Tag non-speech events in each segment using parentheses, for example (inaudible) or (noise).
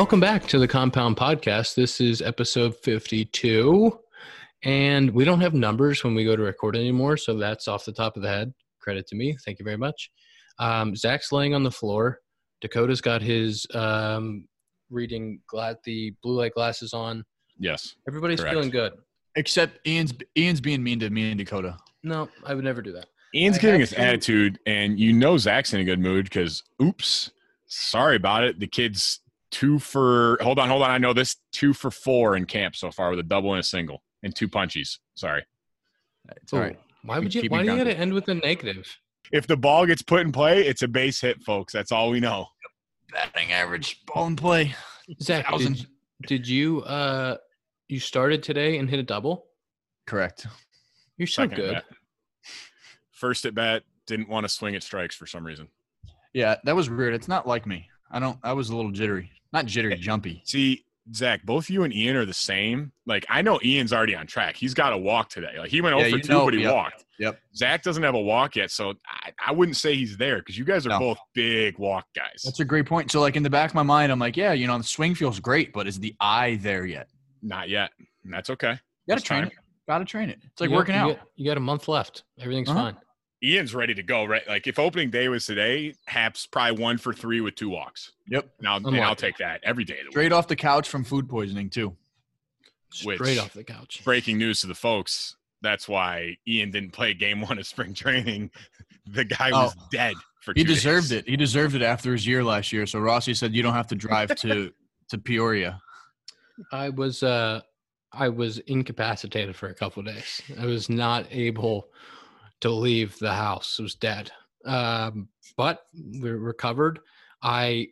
Welcome back to the Compound Podcast. This is episode 52. And we don't have numbers when we go to record anymore. So that's off the top of the head. Credit to me. Thank you very much. Um, Zack's laying on the floor. Dakota's got his um, reading glad the blue light glasses on. Yes. Everybody's Correct. feeling good. Except Ian's Ian's being mean to me and Dakota. No, I would never do that. Ian's I giving have his to- attitude, and you know Zack's in a good mood because, oops, sorry about it. The kid's two for, hold on, hold on. I know this two for four in camp so far with a double and a single and two punchies. Sorry. It's all right. Why would you? Keep Why me do you got to end with a negative? If the ball gets put in play, it's a base hit, folks. That's all we know. Batting average, ball and play. Zack, did, did you uh you started today and hit a double? Correct. You're so Second good. at bat. First at bat, didn't want to swing at strikes for some reason. Yeah, that was weird. It's not like me. I don't. I was a little jittery. Not jittery, jumpy. See, Zack, both you and Ian are the same. Like, I know Ian's already on track. He's got a walk today. Like, he went Yeah, over you 2, know- but he yep. walked. Yep. Zack doesn't have a walk yet, so I, I wouldn't say he's there because you guys are No. both big walk guys. That's a great point. So, like in the back of my mind, I'm like, yeah, you know, the swing feels great, but is the eye there yet? Not yet. And That's okay. You gotta That's train time. it. Gotta train it. It's like You got- working you out. got- you got a month left. Everything's Uh-huh. fine. Ian's ready to go, right? Like if opening day was today, Happ's probably one for three with two walks. Yep. And I'll, and I'll take that every day. of week. Straight off the couch from food poisoning too. Which- Straight off the couch. Breaking news to the folks. That's why Ian didn't play game (laughs) one of spring training. The guy was Oh. dead for He two deserved days. it. He deserved it after his year last year. So Rossi said you don't have to drive to (laughs) to Peoria. I was uh I was incapacitated for a couple of days. I was not able to leave the house. I was dead. Um, but we recovered. I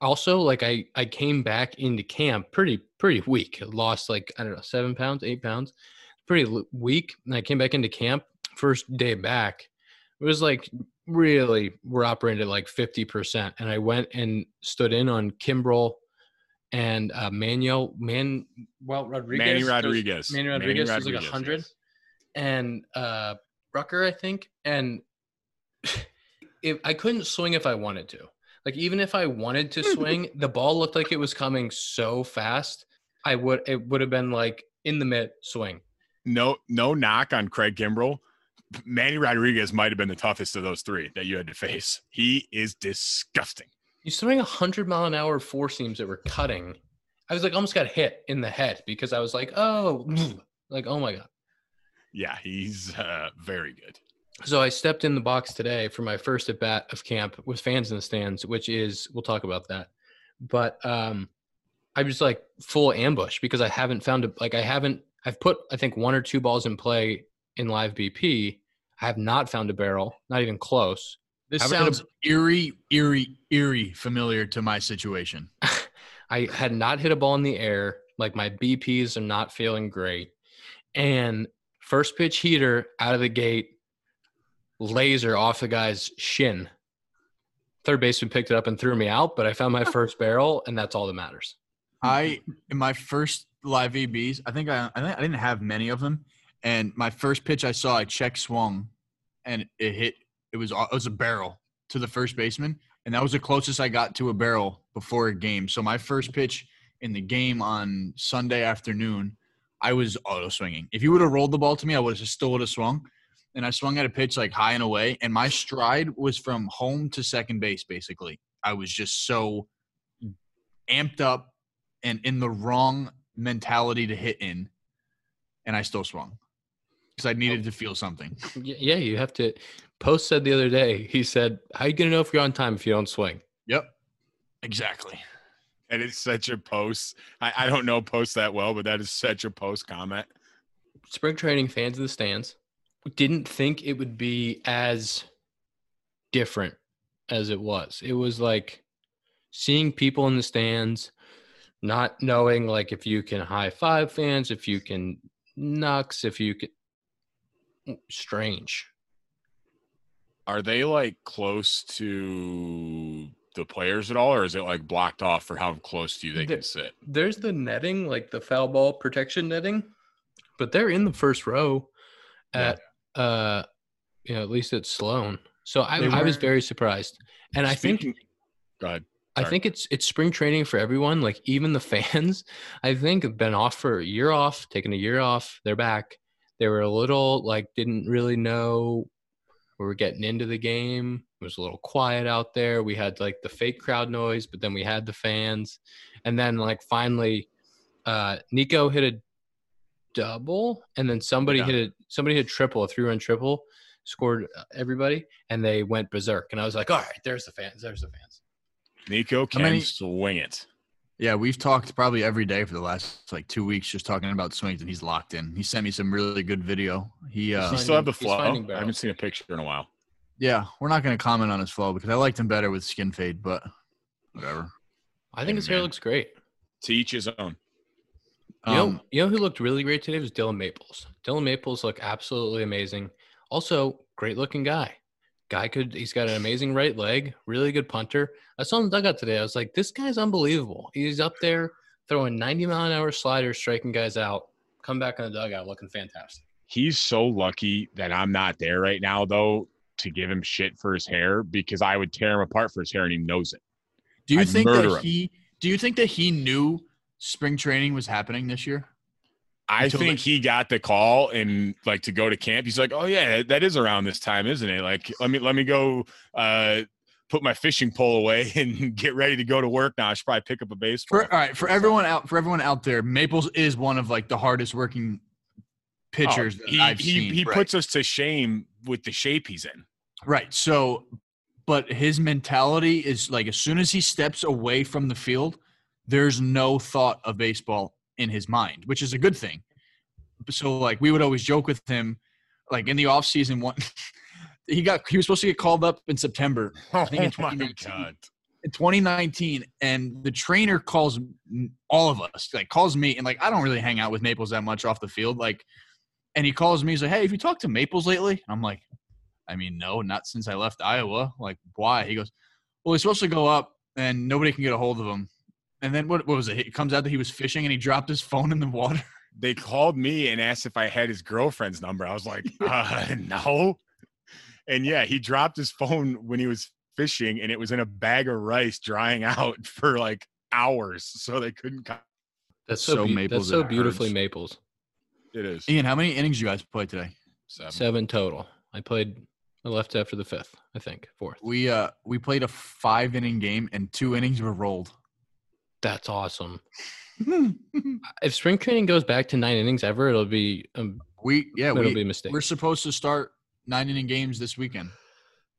also like I I came back into camp pretty pretty weak. I lost like I don't know seven pounds, eight pounds, pretty weak. And I came back into camp first day back. It was like really we're operating at like fifty percent, and I went and stood in on Kimbrel and uh, Manuel Man well Rodriguez. Manny Rodriguez. Manny Manny Rodriguez was like Rodriguez, hundred, yes. and uh, Rucker I think, and (laughs) if I couldn't swing if I wanted to. Like even if I wanted to hmm. swing, the ball looked like it was coming so fast. I would it would have been like in the mid swing. no no knock on Craig Kimbrel. Manny Rodriguez might have been the toughest of those three that you had to face. He is disgusting. You swing a hundred mile an hour four seams that were cutting. I was like almost got hit in the head because I was like, oh, (sniffs) like oh my god. Yeah, he's uh, very good. So I stepped in the box today for my first at bat of camp with fans in the stands, which is we'll talk about that. But um I was like full ambush because I haven't found a like I haven't I've put I think one or two balls in play in live BP. I have not found a barrel, not even close. This Haven't hit a- sounds eerie, eerie, eerie familiar to my situation. (laughs) I had not hit a ball in the air. Like my BPs are not feeling great. And first pitch heater out of the gate, laser off the guy's shin. Third baseman picked it up and threw me out, but I found my first barrel, and that's all that matters. I in my first live EBs, I think I I, I didn't have many of them, and my first pitch I saw, I check swung, and it hit. It was it was a barrel to the first baseman, and that was the closest I got to a barrel before a game. So my first pitch in the game on Sunday afternoon, I was auto swinging. If you would have rolled the ball to me, I would have still would have swung. And I swung at a pitch like high and away, and my stride was from home to second base. Basically, I was just so amped up and in the wrong mentality to hit in, and I still swung because I needed to feel something. (laughs) Yeah, you have to. Post said the other day, he said, How you to know if you're on time if you don't swing? Yep, exactly. It's such a post. I, I don't know post that well, but that is such a post comment. spring training fans in the stands didn't think it would be as different as it was. It was like seeing people in the stands, not knowing like if you can high five fans, if you can knucks, if you can strange. Are they like close to the players at all, or is it like blocked off for how close do you they The- can sit? There's the netting, like the foul ball protection netting, but they're in the first row Yeah. at uh you know, at least at Sloan. So I, They I was very surprised. And I think Speaking- Go ahead. I think it's it's spring training for everyone. Like even the (laughs) fans, I think have been off for a year off, taking a year off. They're back. They were a little like didn't really know we were getting into the game. It was a little quiet out there. We had like the fake crowd noise, but then we had the fans, and then like finally, uh, Nico hit a double, and then somebody Yeah. hit a somebody hit a triple, a three run triple, scored uh, everybody, and they went berserk. And I was like, all right, there's the fans. There's the fans. Nico can many- swing it. Yeah, we've talked probably every day for the last like two weeks, just talking about swings, and he's locked in. He sent me some really good video. He, uh, Does he still have the finding- flow? I haven't seen a picture in a while. yeah, we're not going to comment on his flow because I liked him better with skin fade, but whatever. I think Hey, his hair looks great. To each his own. You know, Um, you know who looked really great today was Dylan Maples. Dylan Maples looked absolutely amazing. Also, great looking guy. Guy could he's got an amazing right leg, really good punter. I saw him in the dugout today. I was like, this guy's unbelievable. He's up there throwing 90 mile an hour sliders, striking guys out. Come back in the dugout looking fantastic. He's so lucky that I'm not there right now, though, to give him shit for his hair because I would tear him apart for his hair and he knows it. do you I'd think murder that him. he? Do you think that he knew spring training was happening this year? I think he got the call and like to go to camp. He's like, "Oh yeah, that is around this time, isn't it? Like, let me let me go uh, put my fishing pole away (laughs) and get ready to go to work now. I should probably pick up a baseball." For all right, for everyone out, for everyone out there, Maples is one of like the hardest working pitchers Oh, that he I've he, seen. he right. puts us to shame with the shape he's in. Right. So, but his mentality is like as soon as he steps away from the field, there's no thought of baseball in his mind, which is a good thing. So, like, we would always joke with him, like in the off season, one (laughs) he got he was supposed to get called up in September Oh think in (laughs) my 2019. god! in 2019, and the trainer calls all of us, like calls me, and like I don't really hang out with Maples that much off the field, like, and he calls me, he's like, "Hey, have you talked to Maples lately?" And I'm like, "I mean, no, not since I left Iowa." Like, why? He goes, "Well, he's supposed to go up, and nobody can get a hold of him." And then what? What was it? It comes out that he was fishing and he dropped his phone in the water. (laughs) They called me and asked if I had his girlfriend's number. I was like, (laughs) uh, "No." And yeah, he dropped his phone when he was fishing, and it was in a bag of rice drying (laughs) out for like hours, so they couldn't. co- That's so, So beau- Maples that's so it beautifully hurts. Maples. It is Ian, how many innings you guys play today? seven. Seven total. I played I left after the fifth, I think. Fourth. We uh we played a five inning game and two innings were rolled. That's awesome. (laughs) If spring training goes back to nine innings ever, it'll be um, we yeah it'll we be a mistake. We're supposed to start nine inning games this weekend.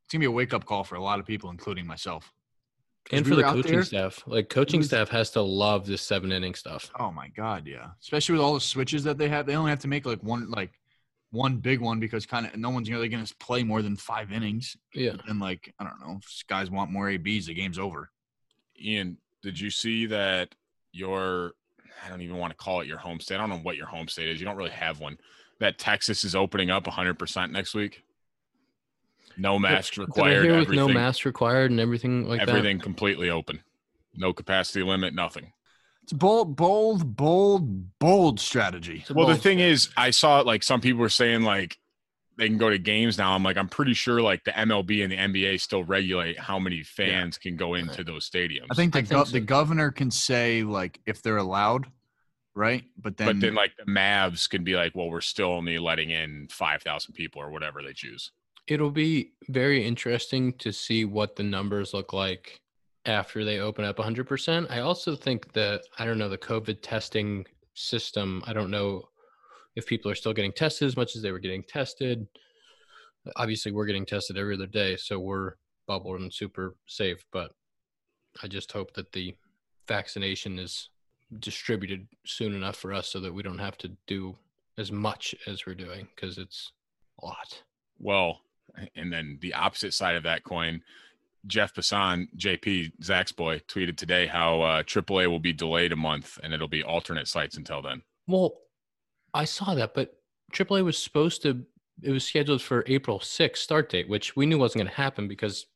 It's gonna be a wake up call for a lot of people, including myself. and we for the coaching there- staff, like coaching was- staff has to love this seven inning stuff. Oh my god, yeah. Especially with all the switches that they have, they only have to make like one like one big one because kind of no one's really gonna play more than five innings. Yeah. And like I don't know, if guys want more ABs, the game's over. Ian, did you see that your I don't even want to call it your home state. I don't know what your home state is. You don't really have one. That Texas is opening up 100% next week. No masks Did I required. hear with everything, no mask required and everything like everything completely open. No capacity limit, nothing. It's bold, bold, bold, bold strategy. It's a Well, the thing step. is, I saw like some people were saying like they can go to games now. I'm like, I'm pretty sure like the MLB and the NBA still regulate how many fans can go into those stadiums. I think the I think gov- the governor can say like if they're allowed, right? But then, but then like the Mavs can be like, well, we're still only letting in five thousand people or whatever they choose. It'll be very interesting to see what the numbers look like after they open up 100%. I also think that, I don't know, the COVID testing system, I don't know if people are still getting tested as much as they were getting tested. Obviously, we're getting tested every other day, so we're bubbled and super safe. But I just hope that the vaccination is distributed soon enough for us so that we don't have to do as much as we're doing because it's a lot. Well, and then the opposite side of that coin, Jeff Passan, JP, Zack's boy, tweeted today how uh, AAA will be delayed a month and it'll be alternate sites until then. Well, I saw that, but AAA was supposed to. It was scheduled for April 6th start date, which we knew wasn't going to happen because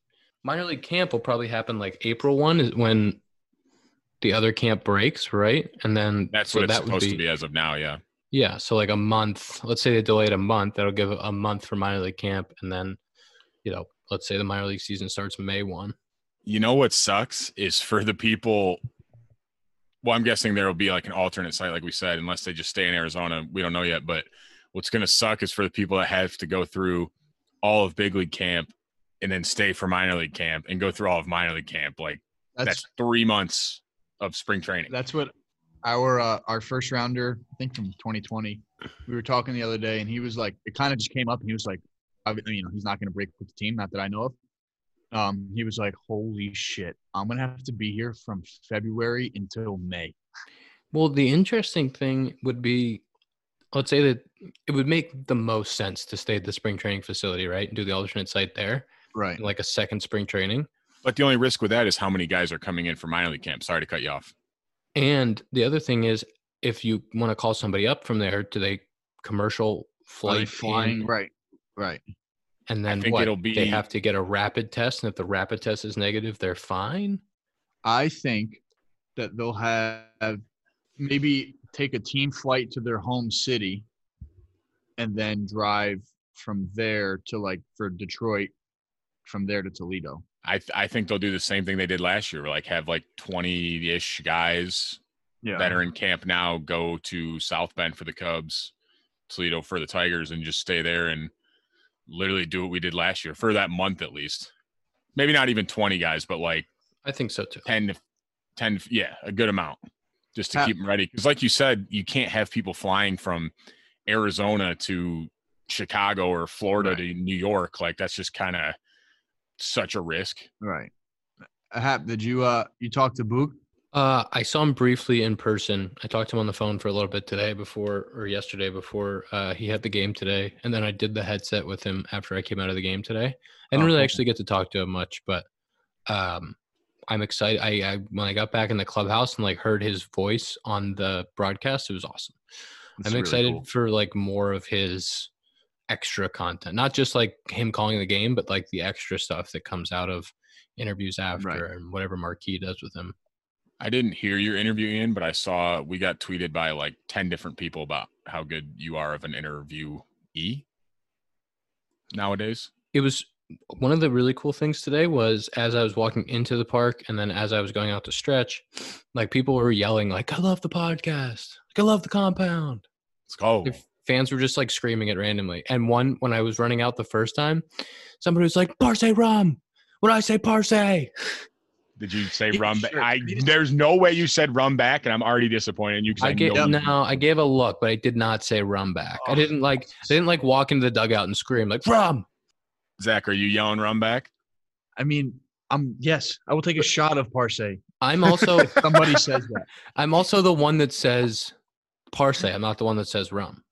minor league camp will probably happen like April one is when the other camp breaks, right? And then That's so what it's that supposed to be as of now. Yeah. Yeah, so like a month. Let's say they delayed a month. That'll give a month for minor league camp, and then, you know, let's say the minor league season starts May one. You know what sucks is for the people. Well, I'm guessing there will be like an alternate site, like we said, unless they just stay in Arizona. We don't know yet. But what's going to suck is for the people that have to go through all of big league camp and then stay for minor league camp and go through all of minor league camp. Like That's that's three months of spring training. that's what our uh, our first rounder, I think from 2020, we were talking the other day, and he was like, it kind of just came up, and he was like, I, you know, he's not going to break with the team, not that I know of. Um, he was like, "Holy shit, I'm gonna have to be here from February until May." Well, the interesting thing would be, let's say that it would make the most sense to stay at the spring training facility, right, and do the alternate site there, Right. like a second spring training. But the only risk with that is how many guys are coming in for minor league camp. Sorry to cut you off. And the other thing is, if you want to call somebody up from there, do they commercial flight flying? in, Right. Right. And then think what? it'll they have to get a rapid test, and if the rapid test is negative, they're fine. I think that they'll have maybe take a team flight to their home city and then drive from there to like for Detroit from there to Toledo. I th- I think they'll do the same thing they did last year. Like have like twenty ish guys Yeah. that are in camp now go to South Bend for the Cubs, Toledo for the Tigers, and just stay there and literally do what we did last year for that month at least. Maybe not even twenty guys, but like I think so too. 10 to 10 yeah a good amount just to Ha- keep them ready because like you said you can't have people flying from arizona to chicago or florida Right. to new york like that's just kind of such a risk Right. Happ, did you uh you talk to Boog? Uh, I saw him briefly in person. I talked to him on the phone for a little bit today before or yesterday before uh, he had the game today, and then I did the headset with him after I came out of the game today. I didn't Oh, really cool. actually get to talk to him much, but um, I'm excited. I, I when I got back in the clubhouse and like heard his voice on the broadcast, it was awesome. I'm excited for like more of his extra content, not just like him calling the game, but like the extra stuff that comes out of interviews after Right. and whatever Marquee does with him. I didn't hear your interview in but i saw we got tweeted by like 10 different people about how good you are of an interviewee nowadays it was one of the really cool things today was as I was walking into the park and then as I was going out to stretch, like people were yelling like, "I love the podcast! Like, I love the compound!" let's go Like, fans were just like screaming it randomly. And one when I was running out the first time, somebody was like, "Parse rum!" When I say parse, did you say Yeah, run back sure. i there's no way you said run back and i'm already disappointed in you because I I, gave know you- no, I gave a look, but I did not say rum back. I Oh. didn't like, I didn't like walk into the dugout and scream like rum. zack are you yelling run back I mean, I'm yes, I will take a shot of Parse. I'm also, (laughs) If somebody says that. I'm also the one that says parse. I'm not the one that says rum.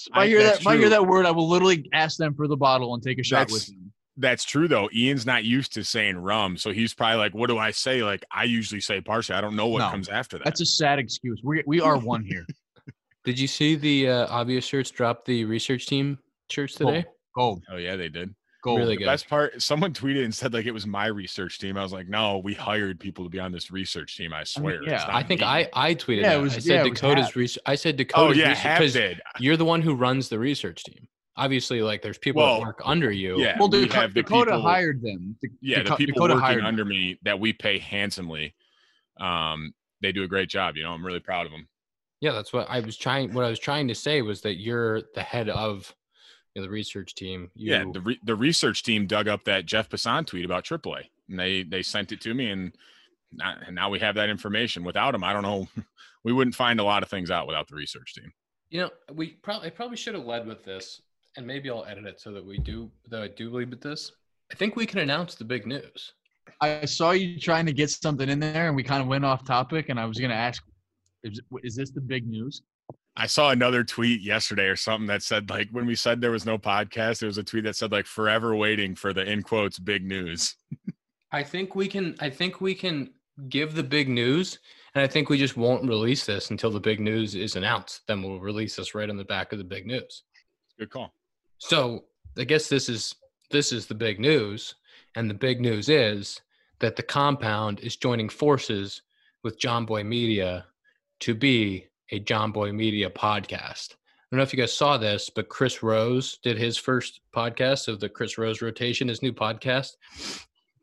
If I, I- hear that if I hear that word, I will literally ask them for the bottle and take a shot with them. That's true though. Ian's not used to saying rum, so he's probably like, "What do I say?" Like I usually say parsley. I don't know what No, comes after that. That's a sad excuse. We we are one here. (laughs) Did you see the uh, obvious shirts drop the research team shirts today? Gold. oh yeah, they did. Gold. Really The good. best part, someone tweeted and said like it was my research team. I was like, "No, we hired people to be on this research team. I swear." yeah, It's not I think me." I I tweeted Yeah, it was- I yeah, said it was Dakota's research. I said Oh yeah, research did. you're the one who runs the research team. Obviously, like there's people Well, that work under you. Yeah, well, we Dakota, have the Dakota people- hired them. Da- Yeah, the people Dakota working hired under them. me that we pay handsomely. Um, they do a great job. You know, I'm really proud of them. Yeah, that's what I was trying. What I was trying to say was that you're the head of you know, the research team. You, Yeah, the re- the research team dug up that Jeff Passan tweet about AAA, and they they sent it to me, and now, and now we have that information. Without them, I don't know. (laughs) We wouldn't find a lot of things out without the research team. you know, we probably I probably should have led with this, and maybe I'll edit it so that we do that I do lead with this. I think we can announce the big news. I saw you trying to get something in there, and we kind of went off topic. And I was going to ask, is, is this the big news? I saw another tweet yesterday or something that said like when we said there was no podcast, there was a tweet that said like forever waiting for the in quotes big news. I think we can. I think we can give the big news, and I think we just won't release this until the big news is announced. Then we'll release this right on the back of the big news. Good call. So I guess this is this is the big news, and the big news is that the compound is joining forces with Jomboy Media to be a Jomboy Media podcast. I don't know if you guys saw this, but Chris Rose did his first podcast of the Chris Rose rotation, his new podcast.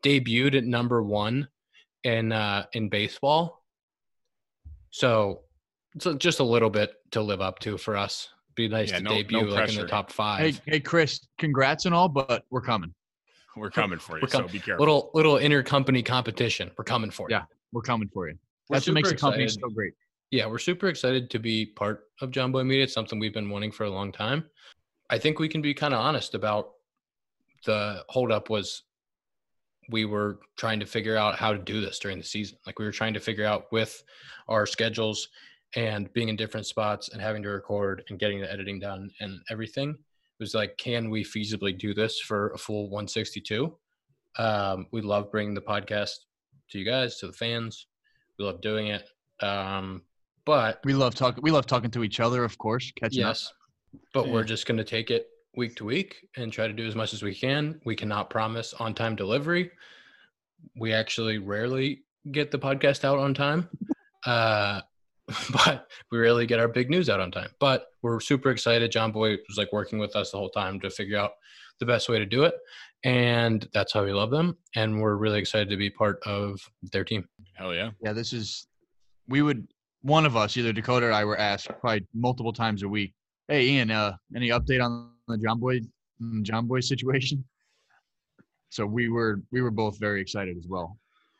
debuted at number one in uh, in baseball. So, so just a little bit to live up to for us. Be nice Yeah, to no- no debut like in the top five. Hey, hey, Chris, congrats and all, but we're coming. We're coming for you, We're com- so be careful. little little intercompany competition. We're coming for you. Yeah. We're coming for you. We're That's what makes the company excited. so great. yeah, we're super excited to be part of Jomboy Media. It's something we've been wanting for a long time. I think we can be kind of honest about the holdup was we were trying to figure out how to do this during the season. Like we were trying to figure out with our schedules and being in different spots and having to record and getting the editing done and everything. It was like, can we feasibly do this for a full 162? Um, we love bringing the podcast to you guys, to the fans. We love doing it. Um, but We love talking. We love talking to each other, of course. Catching up. yes, but we're just going to take it week to week and try to do as much as we can. We cannot promise on time delivery. We actually rarely get the podcast out on time, uh, (laughs) but we rarely get our big news out on time. But we're super excited. Jomboy was like working with us the whole time to figure out the best way to do it, and that's how we love them. And we're really excited to be part of their team. Hell yeah. Yeah, this is. We would one of us, either Dakota or I, were asked probably multiple times a week. Hey, Ian, uh, any update on the Jomboy, John Boy situation? So we were we were both very excited as well.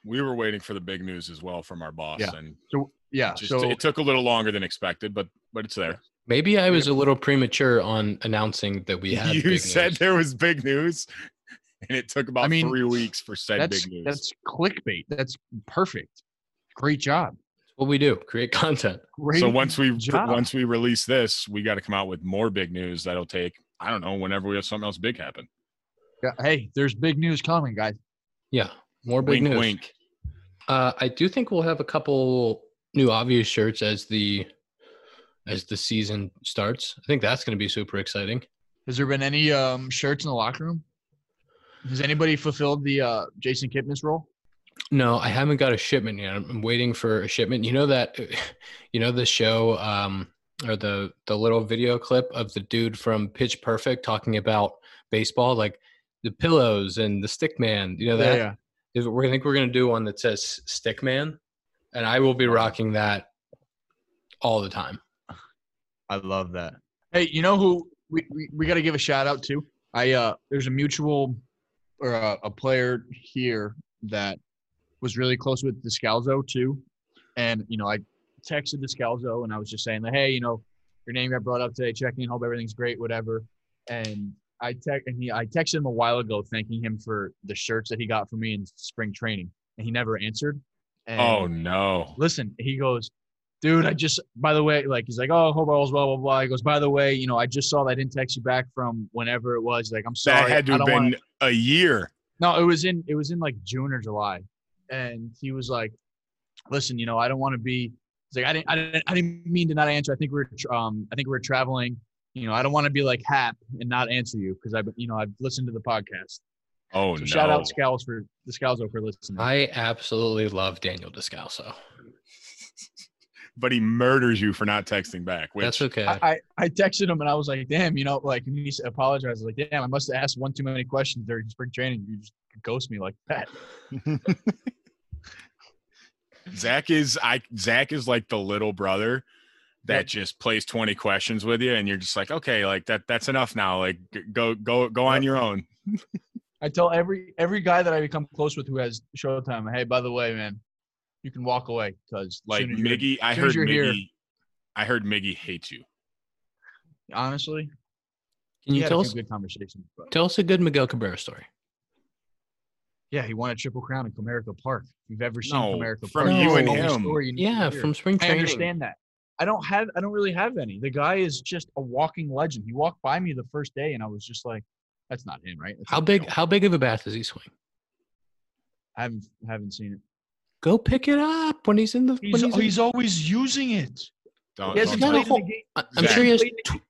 We were waiting for the big news as well from our boss, Yeah. and So yeah, just, so it took a little longer than expected, but but it's there. Maybe I was a little premature on announcing that we had. (laughs) you big said news. there was big news, and it took about I mean, three weeks for said that's big news. that's clickbait. That's perfect. Great job. what we do create content Great. so once we job. once we release this, we got to come out with more big news. That'll take I don't know whenever we have something else big happen. Yeah, hey, there's big news coming, guys. yeah more big wink, news wink. Uh i do think we'll have a couple new obvious shirts as the as the season starts i think that's going to be super exciting Has there been any um, shirts in the locker room? Has anybody fulfilled the uh, Jason Kipnis role? no i haven't got a shipment yet i'm waiting for a shipment you know that (laughs) you know the show um or the the little video clip of the dude from pitch perfect talking about baseball like the pillows and the stick man you know that yeah. Is we're I think we're gonna do one that says Stickman, and I will be rocking that all the time. I love that. Hey, you know who we, we, we got to give a shout out to? I uh, there's a mutual or a, a player here that was really close with Descalso too, and you know I texted Descalso and I was just saying that hey, you know your name got brought up today, checking, hope everything's great, whatever. And I text and he I texted him a while ago thanking him for the shirts that he got for me in spring training, and he never answered. And Oh no! listen, he goes, dude, I just, by the way, like, he's like, oh, hope all's blah, blah, blah. He goes, by the way, you know, I just saw that I didn't text you back from whenever it was. He's like, I'm sorry. That had to have been wanna-" a year. No, it was in, it was in like June or July. And he was like, listen, you know, I don't want to be, he's like, I didn't, I didn't, I didn't mean to not answer. I think we we're, um, I think we we're traveling. You know, I don't want to be like Happ and not answer you because I've, you know, I've listened to the podcast. Oh So no! shout out Scals for the Scalso for listening. I absolutely love Daniel Descalso. (laughs) but he murders you for not texting back. Which That's okay. I, I, I texted him and I was like, damn, you know, like, and he s- apologized. I was like, damn, I must have asked one too many questions during spring training. You just ghost me like that. (laughs) Zack is I Zack is like the little brother that Yep. just plays 20 questions with you and you're just like okay like that that's enough now like g- go go go on your own I tell every every guy that I become close with who has Showtime, hey, by the way, man, you can walk away because like Miggy I heard as you're here- Miggy I heard Miggy hates you honestly, Can you tell a us few good conversations. But tell us a good Miguel Cabrera story? yeah, he won a triple crown in Comerica Park. If you've ever seen No, Comerica from Park, you and him. story you Yeah, from spring I training. understand that. I don't have I don't really have any. The guy is just a walking legend. He walked by me the first day and I was just like, that's not him, right? That's How big? How big of a bat does he swing? I haven't haven't seen it. Go pick it up when he's in the. He's, when he's in- he's always using it. don't, He don't hasn't got a played in the game. I- I'm Zack. sure he has. Played in the tw-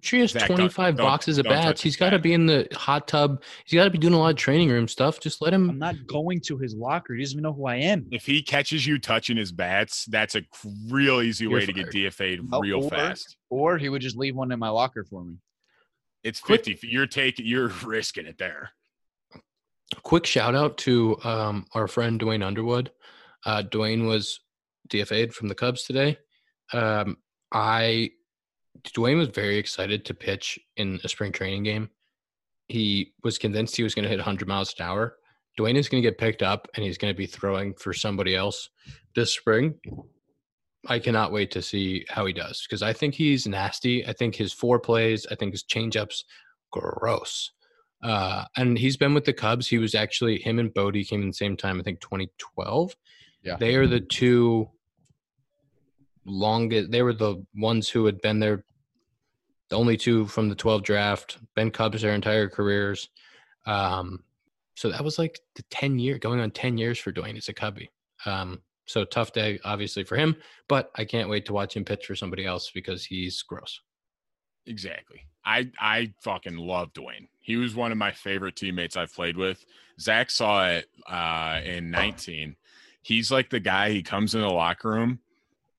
I'm sure he has Zack, don't- 25 don't- boxes of don't bats. He's got to be in the hot tub. He's got to be doing a lot of training room stuff. Just let him. I'm not going to his locker. He doesn't even know who I am. if he catches you touching his bats that's a real easy You're way to get. DFA'd Oh, real or- fast Or he would just leave one in my locker for me. it's Quick- 50 you're taking you're (laughs) risking it there Quick shout out to um, our friend Duane Underwood. Uh, Duane was DFA'd from the Cubs today. Um, I Duane was very excited to pitch in a spring training game. He was convinced he was going to hit 100 miles an hour. Duane is going to get picked up and he's going to be throwing for somebody else this spring. I cannot wait to see how he does because I think he's nasty. I think his four plays, I think his changeups, gross. Uh, and he's been with the Cubs. He was actually him and Bodie came in the same time. I think 2012. Yeah. they are the two longest. They were the ones who had been there. The only two from the 12 draft, been Cubs their entire careers. Um, so that was like the 10 year going on 10 years for Duane as a Cubby. Um, so tough day, obviously, for him, but I can't wait to watch him pitch for somebody else because he's gross. Exactly. I I fucking love Duane. He was one of my favorite teammates I've played with. Zack saw it uh, in 19. He's like the guy. He comes in the locker room,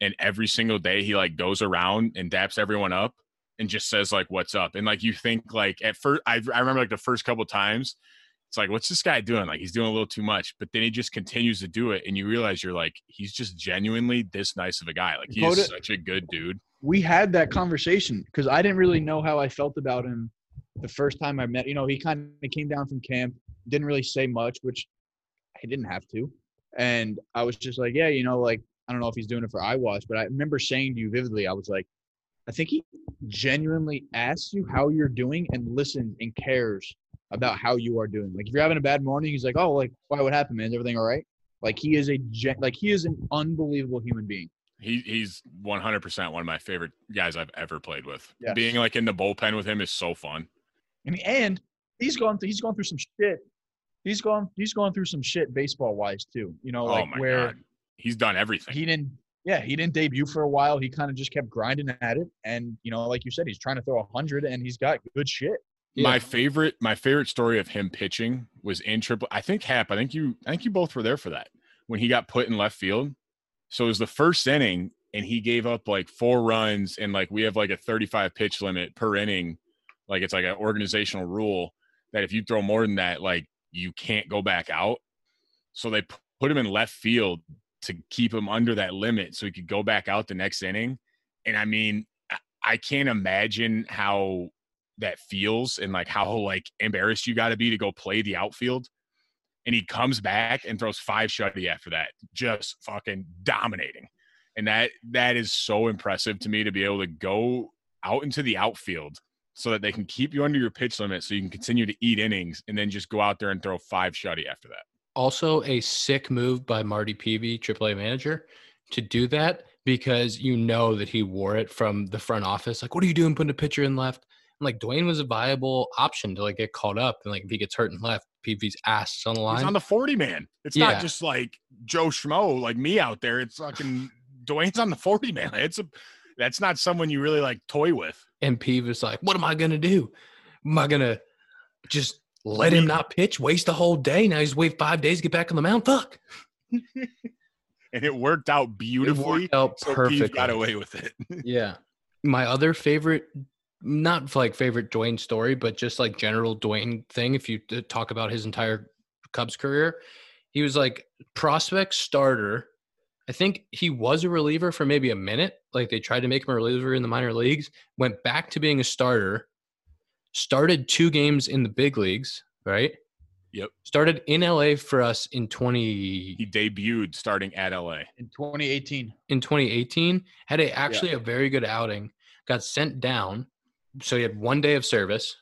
and every single day he like goes around and daps everyone up and just says like what's up. And like you think like at first, I I remember like the first couple times, it's like what's this guy doing? Like he's doing a little too much. But then he just continues to do it, and you realize you're like he's just genuinely this nice of a guy. Like he's such a good dude. we had that conversation because I didn't really know how I felt about him the first time I met. You know, he kind of came down from camp, didn't really say much, which he didn't have to. And I was just like, yeah, you know, like I don't know if he's doing it for eyewash, but I remember saying to you vividly, I was like, I think he genuinely asks you how you're doing and listens and cares about how you are doing. Like if you're having a bad morning, he's like, oh, like why? What happened, man? Is everything all right? Like he is a gen- like he is an unbelievable human being. He he's 100% one of my favorite guys I've ever played with. Yes. Being like in the bullpen with him is so fun. I mean, and he's gone through he's gone through some shit. He's gone he's gone through some shit baseball wise too. You know, oh like oh where god, he's done everything. he didn't yeah, he didn't debut for a while. He kind of just kept grinding at it. And, you know, like you said, he's trying to throw a hundred and he's got good shit. My favorite my favorite story of him pitching was in triple. I think Happ. I think you I think you both were there for that when he got put in left field. So it was the first inning, and he gave up like four runs, and like we have like a 35 pitch limit per inning. Like it's like an organizational rule that if you throw more than that, like you can't go back out. So they put him in left field to keep him under that limit so he could go back out the next inning. And I mean, I- can't imagine how that feels and like how like embarrassed you got to be to go play the outfield. And he comes back and throws five shutty after that, just fucking dominating. And that that is so impressive to me to be able to go out into the outfield so that they can keep you under your pitch limit so you can continue to eat innings and then just go out there and throw five shutty after that. Also, a sick move by Marty Pevey, AAA manager, to do that because you know that he wore it from the front office. Like, what are you doing putting a pitcher in left? And like, Duane was a viable option to like get caught up. And like, if he gets hurt in left, Pevey's ass on the line. He's on the 40 man. It's Yeah. not just like Joe Schmo like me out there. It's fucking (laughs) Duane's on the 40 man. It's a that's not someone you really like toy with. and Peavy was like, what am I going to do? Am I going to just let him not pitch, waste the whole day? Now he's wait five days to get back on the mound. Fuck. (laughs) And it worked out It beautifully. worked out So perfectly. got away with it. (laughs) Yeah. My other favorite, not like favorite Duane story, but just like general Duane thing. If you uh, talk about his entire Cubs career, he was like prospect starter. I think he was a reliever for maybe a minute. Like they tried to make him a reliever in the minor leagues, went back to being a starter, started two games in the big leagues, right? Yep. Started in LA for us in 20 He debuted starting at LA. In 2018. in 2018 had a actually a very good outing got sent down so he had one day of service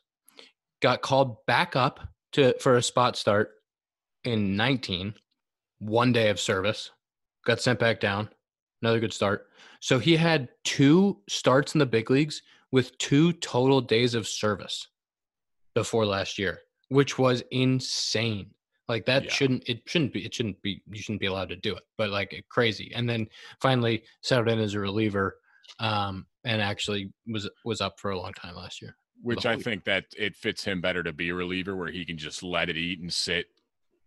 got called back up to for a spot start in 19 one day of service got sent back down another good start so he had two starts in the big leagues with two total days of service before last year which was insane like that Yeah. shouldn't it shouldn't be it shouldn't be you shouldn't be allowed to do it but like crazy and then finally settled in as a reliever um and actually was was up for a long time last year Which I think that it fits him better to be a reliever where he can just let it eat and sit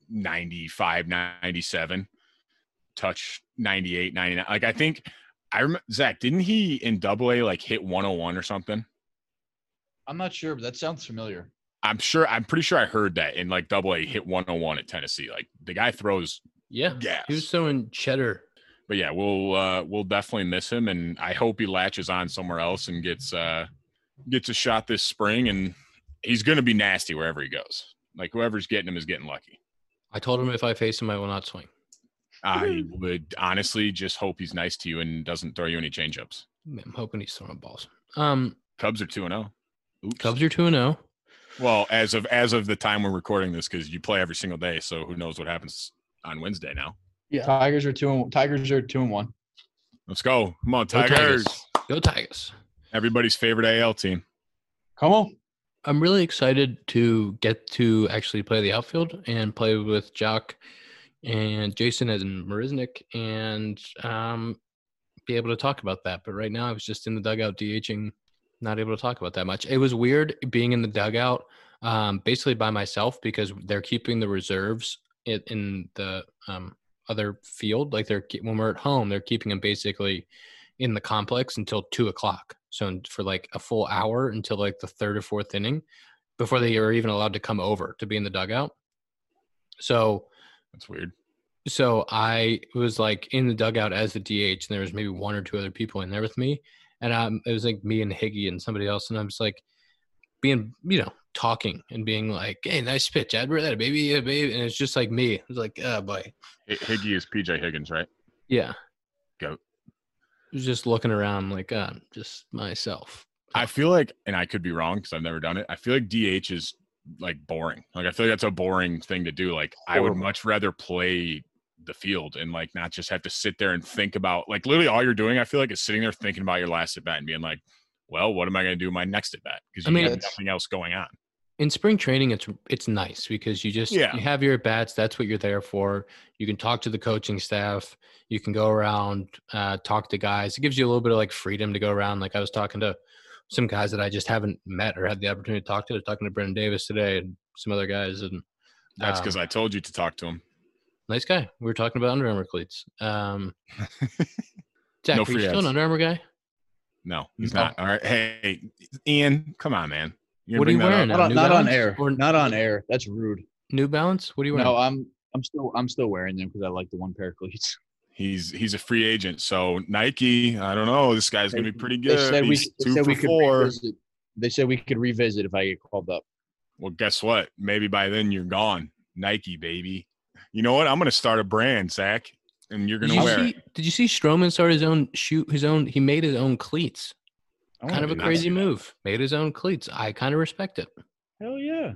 95, 97, touch 98, 99. Like I think I remember Zack, didn't he in double A like hit 101 or something? I'm not sure, but that sounds familiar. I'm sure. I'm pretty sure I heard that in like Double A hit 101 at Tennessee. Like the guy throws Yeah. gas. He was throwing cheddar. but yeah, we'll uh, we'll definitely miss him, and I hope he latches on somewhere else and gets uh, gets a shot this spring. And he's going to be nasty wherever he goes. Like whoever's getting him is getting lucky. I told him if I face him, I will not swing. I (laughs) would honestly just hope he's nice to you and doesn't throw you any changeups. I'm hoping he's throwing balls. Um, Cubs are two and zero. Cubs are two and oh. zero. Well, as of as of the time we're recording this, because you play every single day, so who knows what happens on Wednesday now. Yeah. Tigers are two and Tigers are two and one. Let's go. Come on, Go Tigers. Go Tigers. Everybody's favorite AL team. Come on. I'm really excited to get to actually play the outfield and play with Joc and Jason as in Marisnick and um, be able to talk about that. But right now, I was just in the dugout DHing, not able to talk about that much. It was weird being in the dugout um, basically by myself because they're keeping the reserves in, in the um, other field. Like they're when we're at home, they're keeping them basically in the complex until two o'clock. So for like a full hour until like the third or fourth inning before they are even allowed to come over to be in the dugout. So That's weird. so I was like in the dugout as the DH, and there was maybe one or two other people in there with me, and um, it was like me and Higgy and somebody else, and I'm just like being, you know, talking and being like, "Hey, nice pitch, Edward, that a baby, yeah, baby," and it's just like me. It was like, "Oh boy, H- Higgy is PJ Higgins, right? yeah." Goat. I was just looking around like, uh, just myself. I feel like, and I could be wrong because I've never done it. I feel like DH is like boring. Like I feel like that's a boring thing to do. Like I would much rather play the field and like not just have to sit there and think about like literally all you're doing. I feel like is sitting there thinking about your last at bat and being like, well, what am I going to do my next at bat? Because I you mean, have nothing else going on. in spring training it's it's nice because you just Yeah. you have your bats that's what you're there for you can talk to the coaching staff you can go around uh, talk to guys it gives you a little bit of like freedom to go around like i was talking to some guys that i just haven't met or had the opportunity to talk to I was talking to brendan davis today and some other guys and That's um, because I told you to talk to him. nice guy we were talking about under armour cleats um Zack, (laughs) No are you free still an under armour guy No, he's No. not. All right. Hey, Ian, come on, man. You're What are you wearing? Not on, not on air. or- Not on air. That's rude. new balance what are you wearing No, I'm I'm still I'm still wearing them because I like the one pair of cleats. (laughs) He's he's a free agent, so Nike. I don't know. This guy's gonna be pretty good. They good. said we, He's they said we could four. revisit. They said we could revisit if I get called up. Well, guess what? Maybe by then you're gone. Nike, baby. You know what? I'm gonna start a brand, Zack, and you're gonna you, wear see, it. did you see Stroman start his own shoot his own he made his own cleats I kind of a crazy move. Made his own cleats. I kind of respect it. Hell yeah!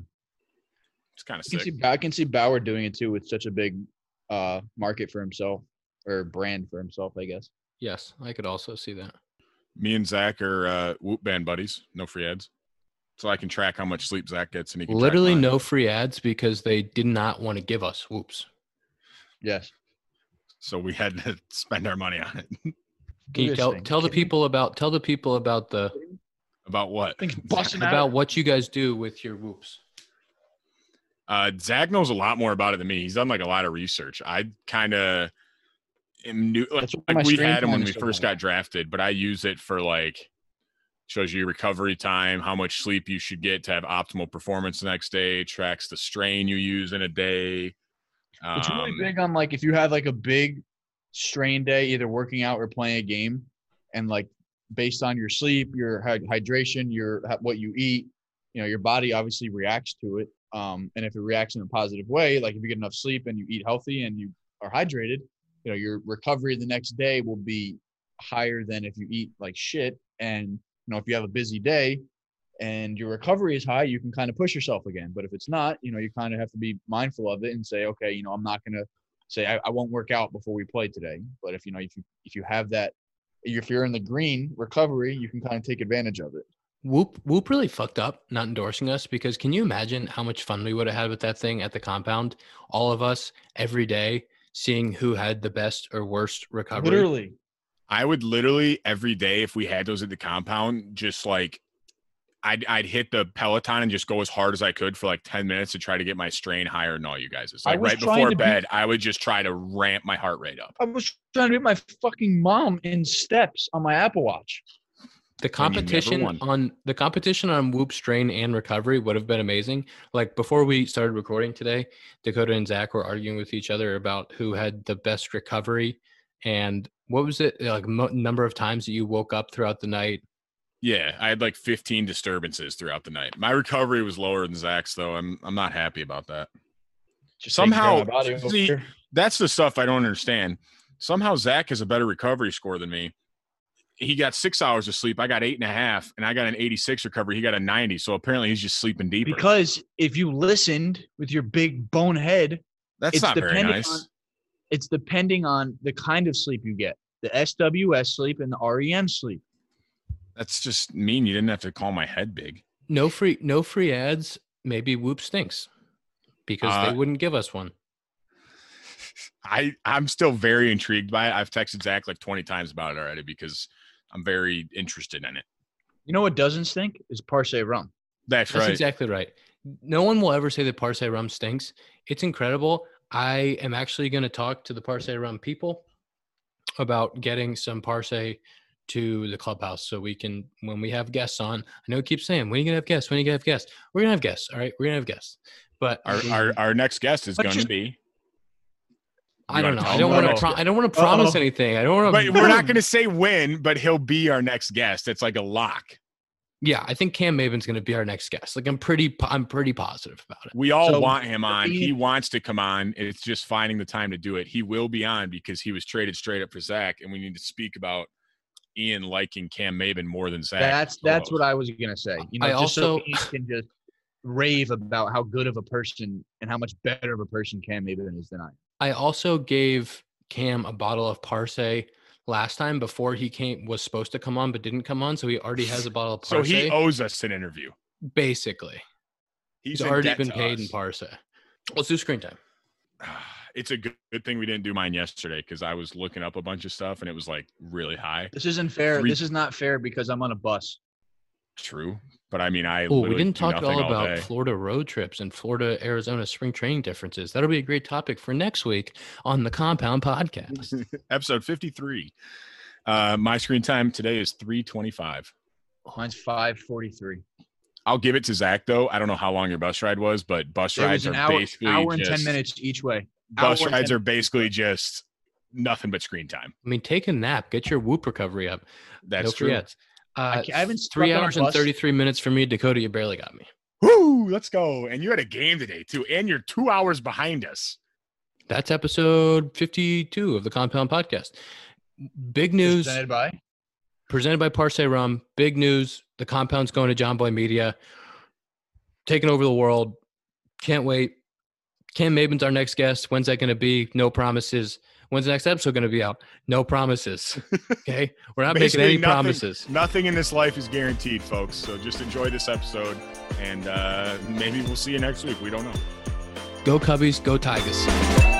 It's kind of I can, see, I can see Bauer doing it too with such a big uh, market for himself or brand for himself. I guess. Yes, I could also see that. Me and Zack are uh, Whoop Band buddies. No free ads, so I can track how much sleep Zack gets, and he can Literally mine. no free ads because they did not want to give us whoops. Yes. So we had to (laughs) spend our money on it. (laughs) Can you tell tell the people about tell the people about the About what? busting about what you guys do with your whoops? Uh, Zack knows a lot more about it than me. He's done like a lot of research. I kind of am new. Like, That's like we had him when we first got drafted, but I use it for like shows you recovery time, how much sleep you should get to have optimal performance the next day. Tracks the strain you use in a day. It's really Um, big on like if you have like a big strain day, either working out or playing a game, and like based on your sleep, your hydration, your what you eat, you know, your body obviously reacts to it. Um, and if it reacts in a positive way, like if you get enough sleep and you eat healthy and you are hydrated, you know, your recovery the next day will be higher than if you eat like shit. And you know, if you have a busy day, and your recovery is high, you can kind of push yourself again. But if it's not, you know, you kind of have to be mindful of it and say, okay, you know, I'm not going to say I, I won't work out before we play today. But if you know, if you if you have that, if you're in the green recovery, you can kind of take advantage of it. Whoop Whoop really fucked up not endorsing us because can you imagine how much fun we would have had with that thing at the compound? All of us every day seeing who had the best or worst recovery. Literally, I would literally every day if we had those at the compound, just like I'd I'd hit the Peloton and just go as hard as I could for like 10 minutes to try to get my strain higher than all you guys. It's like right before to beat- bed, I would just try to ramp my heart rate up. I was trying to beat my fucking mom in steps on my Apple Watch. The And you never competition on the competition on whoop strain and recovery would have been amazing. Like before we started recording today, Dakota and Zack were arguing with each other about who had the best recovery and what was it like mo- number of times that you woke up throughout the night. Yeah, I had like 15 disturbances throughout the night. My recovery was lower than Zack's, though. I'm I'm not happy about that. Just Somehow, of my body over see. That's the stuff I don't understand. Somehow Zack has a better recovery score than me. He got six hours of sleep. I got eight and a half, and I got an 86 recovery. He got a 90. So apparently he's just sleeping deeper. Because if you listened with your big bone head, that's it's not very depending nice. on- it's depending on the kind of sleep you get. The SWS sleep and the REM sleep. That's just mean. You didn't have to call my head big. No free no free ads. Maybe whoop stinks because Uh, they wouldn't give us one. (laughs) I I'm still very intrigued by it. I've texted Zack like 20 times about it already because I'm very interested in it. You know what doesn't stink is Parce rum. That's, That's right. exactly right. No one will ever say that Parce rum stinks. It's incredible. I am actually going to talk to the Parce rum people about getting some Parce to the clubhouse so we can, when we have guests on, I know it keeps saying, when are you going to have guests? When are you going to have guests? We're going to have guests. All right. We're going to have guests. But Our, our our next guest is going to just- be. I don't know. I don't want to. Pro- I don't want to promise Uh-oh. anything. I don't want to. But we're not going to say when, but he'll be our next guest. It's like a lock. Yeah, I think Cam Maybin's going to be our next guest. Like I'm pretty. I'm pretty positive about it. We all So, want him on. He Ian- wants to come on. It's just finding the time to do it. He will be on because he was traded straight up for Zack, and we need to speak about Ian liking Cam Maybin more than Zack. That's that's what I was gonna say. You know, I just so also- Ian can just rave about how good of a person and how much better of a person Cam Maven is than I. am. I also gave Cam a bottle of Parce last time before he came was supposed to come on but didn't come on, so he already has a bottle of So Parce. he owes us an interview. basically, He's, he's, already been paid us. in Parce. Let's do screen time. (sighs) It's a good, good thing we didn't do mine yesterday because I was looking up a bunch of stuff and it was like really high. This isn't fair. Three- This is not fair because I'm on a bus. True, but I mean, I Oh, we didn't talk at nothing all about day. Florida road trips and Florida Arizona spring training differences. That'll be a great topic for next week on the Compound Podcast. (laughs) episode 53 uh my screen time today is 325 Mine's 5:43. i'll give it to zack though i don't know how long your bus ride was but bus It rides an are hour, basically hour and just, ten minutes each way. bus Hour rides are basically just nothing but screen time I mean, take a nap, get your whoop recovery up. that's no true free ads. Uh, ca- I haven't three slept on a hours and 33 minutes for me. Dakota, you barely got me. Woo, let's go and you had a game today too and you're two hours behind us That's episode 52 of the Compound Podcast. Big news Presented by presented by Parce Rum. Big news. The Compound's going to Jomboy Media, taking over the world. Can't wait. Cam Maybin's our next guest. When's that going to be? No promises. When's the next episode going to be out? No promises. (laughs) Okay. We're not making any nothing- promises. nothing in this life is guaranteed folks so just enjoy this episode and uh maybe we'll see you next week we don't know Go Cubbies. Go Tigers.